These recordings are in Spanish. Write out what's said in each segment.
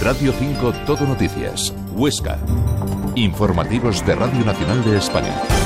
Radio 5 Todo Noticias, Huesca. Informativos de Radio Nacional de España.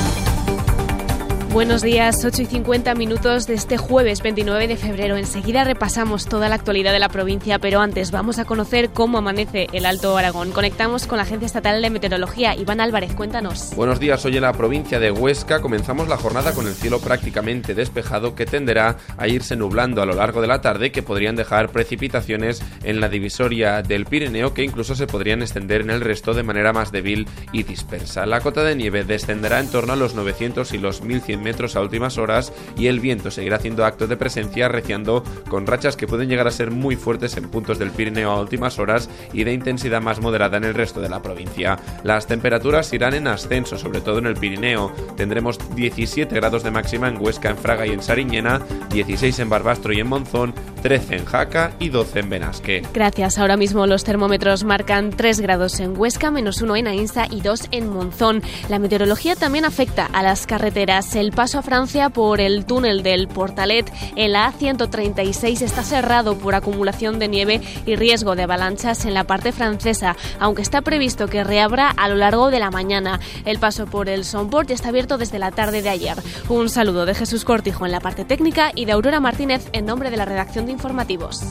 Buenos días, 8 y 50 minutos de este jueves 29 de febrero. Enseguida repasamos toda la actualidad de la provincia, pero antes vamos a conocer cómo amanece el Alto Aragón. Conectamos con la Agencia Estatal de Meteorología. Iván Álvarez, cuéntanos. Buenos días, hoy en la provincia de Huesca comenzamos la jornada con el cielo prácticamente despejado que tenderá a irse nublando a lo largo de la tarde que podrían dejar precipitaciones en la divisoria del Pirineo que incluso se podrían extender en el resto de manera más débil y dispersa. La cota de nieve descenderá en torno a los 900 y los 1100 metros a últimas horas y el viento seguirá haciendo acto de presencia reciando con rachas que pueden llegar a ser muy fuertes en puntos del Pirineo a últimas horas y de intensidad más moderada en el resto de la provincia. Las temperaturas irán en ascenso, sobre todo en el Pirineo. Tendremos 17 grados de máxima en Huesca, en Fraga y en Sariñena, 16 en Barbastro y en Monzón, 13 en Jaca y 12 en Benasque. Gracias. Ahora mismo los termómetros marcan 3 grados en Huesca, menos 1 en Ainsa y 2 en Monzón. La meteorología también afecta a las carreteras. El paso a Francia por el túnel del Portalet en la A136 está cerrado por acumulación de nieve y riesgo de avalanchas en la parte francesa, aunque está previsto que reabra a lo largo de la mañana. El paso por el Somport está abierto desde la tarde de ayer. Un saludo de Jesús Cortijo en la parte técnica y de Aurora Martínez en nombre de la redacción de informativos.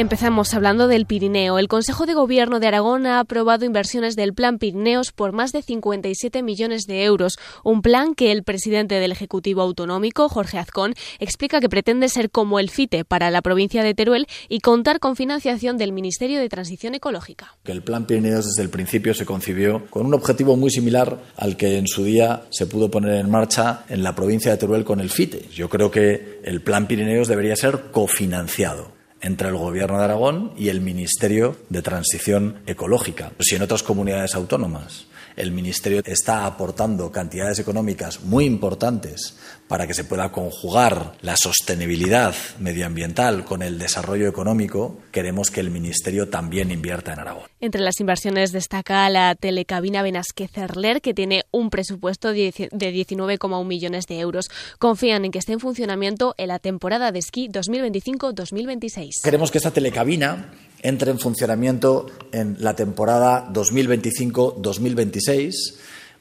Empezamos hablando del Pirineo. El Consejo de Gobierno de Aragón ha aprobado inversiones del Plan Pirineos por más de 57 millones de euros, un plan que el presidente del Ejecutivo Autonómico, Jorge Azcón, explica que pretende ser como el FITE para la provincia de Teruel y contar con financiación del Ministerio de Transición Ecológica. El Plan Pirineos desde el principio se concibió con un objetivo muy similar al que en su día se pudo poner en marcha en la provincia de Teruel con el FITE. Yo creo que el Plan Pirineos debería ser cofinanciado entre el Gobierno de Aragón y el Ministerio de Transición Ecológica. Si en otras comunidades autónomas el Ministerio está aportando cantidades económicas muy importantes para que se pueda conjugar la sostenibilidad medioambiental con el desarrollo económico, queremos que el Ministerio también invierta en Aragón. Entre las inversiones destaca la telecabina Benasque-Cerler, que tiene un presupuesto de 19,1 millones de euros. Confían en que esté en funcionamiento en la temporada de esquí 2025-2026. Queremos que esta telecabina entre en funcionamiento en la temporada 2025-2026.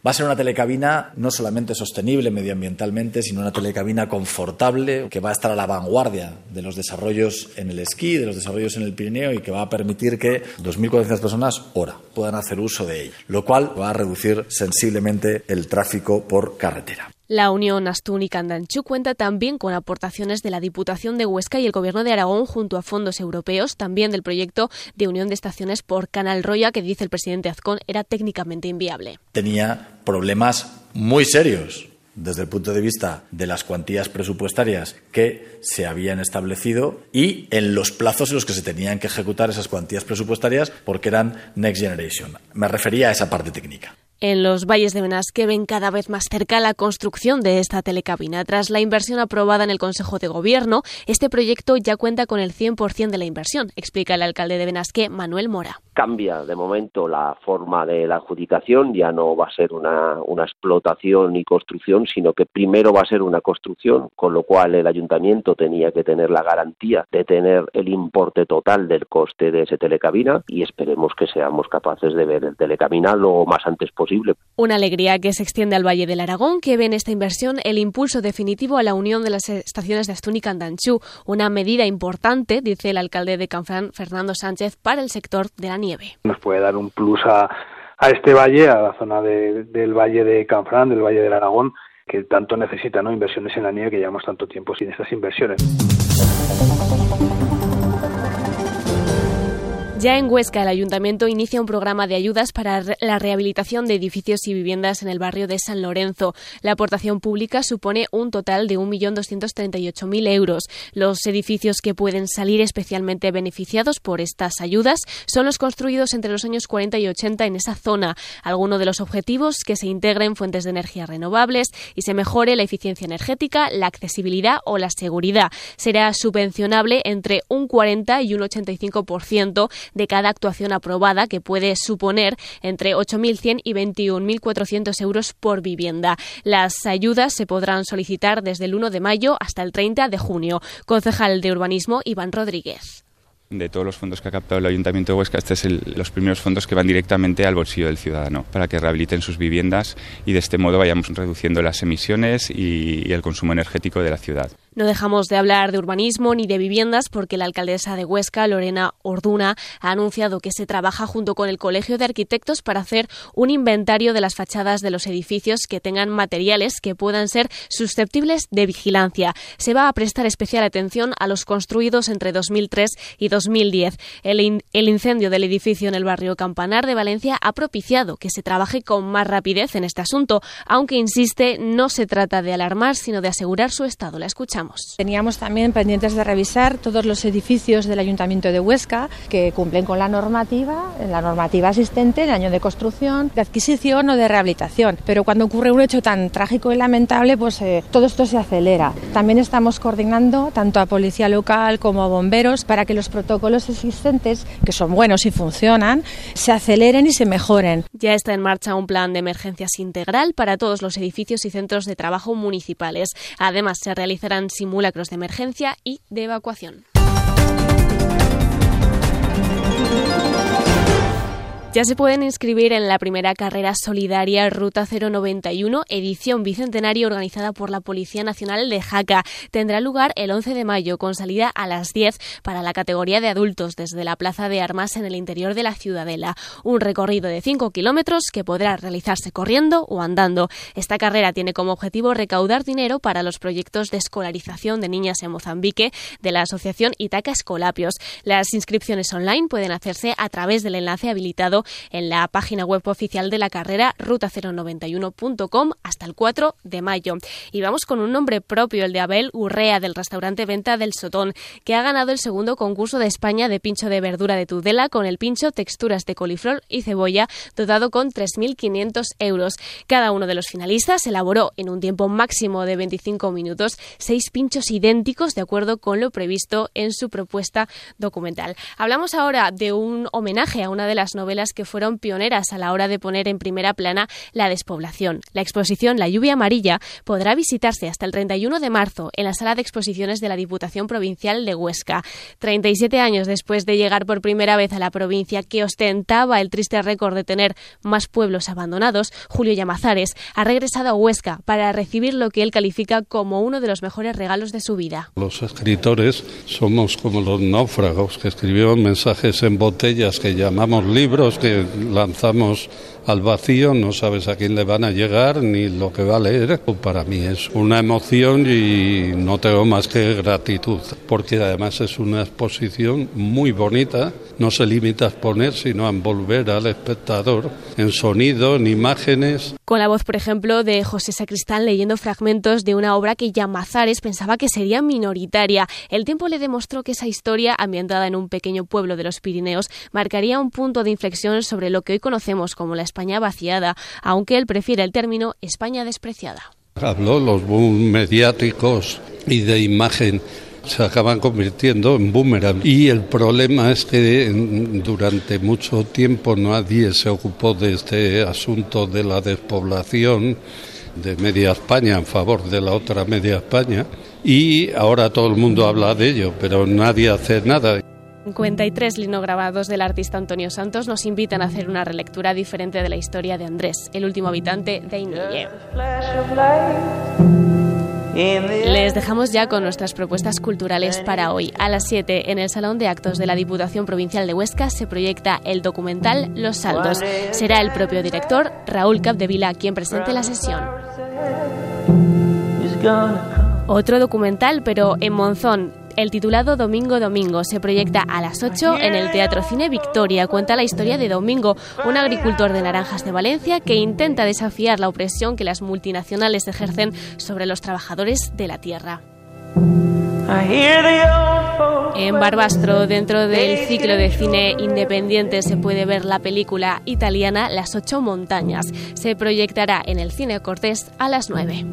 Va a ser una telecabina no solamente sostenible medioambientalmente, sino una telecabina confortable que va a estar a la vanguardia de los desarrollos en el esquí, de los desarrollos en el Pirineo y que va a permitir que 2.400 personas hora puedan hacer uso de ella, lo cual va a reducir sensiblemente el tráfico por carretera. La Unión Astún y Candanchú cuenta también con aportaciones de la Diputación de Huesca y el Gobierno de Aragón junto a fondos europeos, también del proyecto de unión de estaciones por Canal Roya, que dice el presidente Azcón era técnicamente inviable. Tenía problemas muy serios desde el punto de vista de las cuantías presupuestarias que se habían establecido y en los plazos en los que se tenían que ejecutar esas cuantías presupuestarias porque eran Next Generation. Me refería a esa parte técnica. En los valles de Benasque ven cada vez más cerca la construcción de esta telecabina. Tras la inversión aprobada en el Consejo de Gobierno, este proyecto ya cuenta con el 100% de la inversión, explica el alcalde de Benasque, Manuel Mora. Cambia de momento la forma de la adjudicación, ya no va a ser una, una explotación y construcción, sino que primero va a ser una construcción, con lo cual el ayuntamiento tenía que tener la garantía de tener el importe total del coste de esa telecabina y esperemos que seamos capaces de ver el telecabina lo más antes posible una alegría que se extiende al Valle del Aragón, que ve en esta inversión el impulso definitivo a la unión de las estaciones de Astún y Candanchú, una medida importante, dice el alcalde de Canfrán, Fernando Sánchez, para el sector de la nieve. Nos puede dar un plus a, este valle, a la zona del Valle de Canfrán, del Valle del Aragón, que tanto necesita ¿no? inversiones en la nieve, que llevamos tanto tiempo sin estas inversiones. Ya en Huesca, el ayuntamiento inicia un programa de ayudas para la rehabilitación de edificios y viviendas en el barrio de San Lorenzo. La aportación pública supone un total de 1.238.000 euros. Los edificios que pueden salir especialmente beneficiados por estas ayudas son los construidos entre los años 40 y 80 en esa zona. Algunos de los objetivos que se integren fuentes de energía renovables y se mejore la eficiencia energética, la accesibilidad o la seguridad. Será subvencionable entre un 40 y un 85% de cada actuación aprobada, que puede suponer entre 8.100 y 21.400 euros por vivienda. Las ayudas se podrán solicitar desde el 1 de mayo hasta el 30 de junio. Concejal de Urbanismo, Iván Rodríguez de todos los fondos que ha captado el Ayuntamiento de Huesca, este es los primeros fondos que van directamente al bolsillo del ciudadano para que rehabiliten sus viviendas y de este modo vayamos reduciendo las emisiones y el consumo energético de la ciudad. No dejamos de hablar de urbanismo ni de viviendas porque la alcaldesa de Huesca, Lorena Orduna, ha anunciado que se trabaja junto con el Colegio de Arquitectos para hacer un inventario de las fachadas de los edificios que tengan materiales que puedan ser susceptibles de vigilancia. Se va a prestar especial atención a los construidos entre 2003 y 2010. El, incendio del edificio en el barrio Campanar de Valencia ha propiciado que se trabaje con más rapidez en este asunto, aunque insiste, no se trata de alarmar, sino de asegurar su estado. La Teníamos también pendientes de revisar todos los edificios del Ayuntamiento de Huesca que cumplen con la normativa, la normativa existente en año de construcción, de adquisición o de rehabilitación. Pero cuando ocurre un hecho tan trágico y lamentable, pues eh, todo esto se acelera. También estamos coordinando tanto a policía local como a bomberos para que los protocolos existentes, que son buenos y funcionan, se aceleren y se mejoren. Ya está en marcha un plan de emergencias integral para todos los edificios y centros de trabajo municipales. Además, se realizarán simulacros de emergencia y de evacuación. Ya se pueden inscribir en la primera carrera solidaria Ruta 091, edición bicentenario organizada por la Policía Nacional de Jaca. Tendrá lugar el 11 de mayo con salida a las 10 para la categoría de adultos desde la Plaza de Armas en el interior de la Ciudadela. Un recorrido de 5 kilómetros que podrá realizarse corriendo o andando. Esta carrera tiene como objetivo recaudar dinero para los proyectos de escolarización de niñas en Mozambique de la Asociación Itaca Escolapios. Las inscripciones online pueden hacerse a través del enlace habilitado en la página web oficial de la carrera ruta091.com hasta el 4 de mayo. Y vamos con un nombre propio, el de Abel Urrea del restaurante Venta del Sotón, que ha ganado el segundo concurso de España de pincho de verdura de Tudela con el pincho texturas de coliflor y cebolla dotado con 3.500 euros. Cada uno de los finalistas elaboró en un tiempo máximo de 25 minutos seis pinchos idénticos de acuerdo con lo previsto en su propuesta documental. Hablamos ahora de un homenaje a una de las novelas que fueron pioneras a la hora de poner en primera plana la despoblación. La exposición La lluvia amarilla podrá visitarse hasta el 31 de marzo en la sala de exposiciones de la Diputación Provincial de Huesca. 37 años después de llegar por primera vez a la provincia que ostentaba el triste récord de tener más pueblos abandonados, Julio Llamazares ha regresado a Huesca para recibir lo que él califica como uno de los mejores regalos de su vida. Los escritores somos como los náufragos que escribieron mensajes en botellas que llamamos libros que lanzamos al vacío, no sabes a quién le van a llegar ni lo que va a leer. Para mí es una emoción y no tengo más que gratitud, porque además es una exposición muy bonita, no se limita a exponer, sino a envolver al espectador en sonido, en imágenes. Con la voz, por ejemplo, de José Sacristán leyendo fragmentos de una obra que Llamazares pensaba que sería minoritaria. El tiempo le demostró que esa historia, ambientada en un pequeño pueblo de los Pirineos, marcaría un punto de inflexión sobre lo que hoy conocemos como la España vaciada, aunque él prefiere el término España despreciada. Habló los boom mediáticos y de imagen se acaban convirtiendo en boomerang. Y el problema es que durante mucho tiempo nadie se ocupó de este asunto de la despoblación de media España en favor de la otra media España. Y ahora todo el mundo habla de ello, pero nadie hace nada. 53 linograbados del artista Antonio Santos nos invitan a hacer una relectura diferente de la historia de Andrés, el último habitante de Inuye. Les dejamos ya con nuestras propuestas culturales para hoy. A las 7 en el Salón de Actos de la Diputación Provincial de Huesca se proyecta el documental Los Saldos. Será el propio director, Raúl Capdevila, quien presente la sesión. Otro documental, pero en Monzón, el titulado Domingo Domingo se proyecta a las 8 en el Teatro Cine Victoria. Cuenta la historia de Domingo, un agricultor de naranjas de Valencia que intenta desafiar la opresión que las multinacionales ejercen sobre los trabajadores de la tierra. En Barbastro, dentro del ciclo de cine independiente, se puede ver la película italiana Las ocho montañas. Se proyectará en el Cine Cortés a las 9.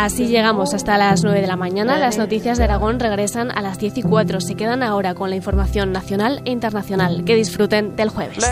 Así llegamos hasta las 9 de la mañana. Las noticias de Aragón regresan a las 10 y 4. Se quedan ahora con la información nacional e internacional. Que disfruten del jueves.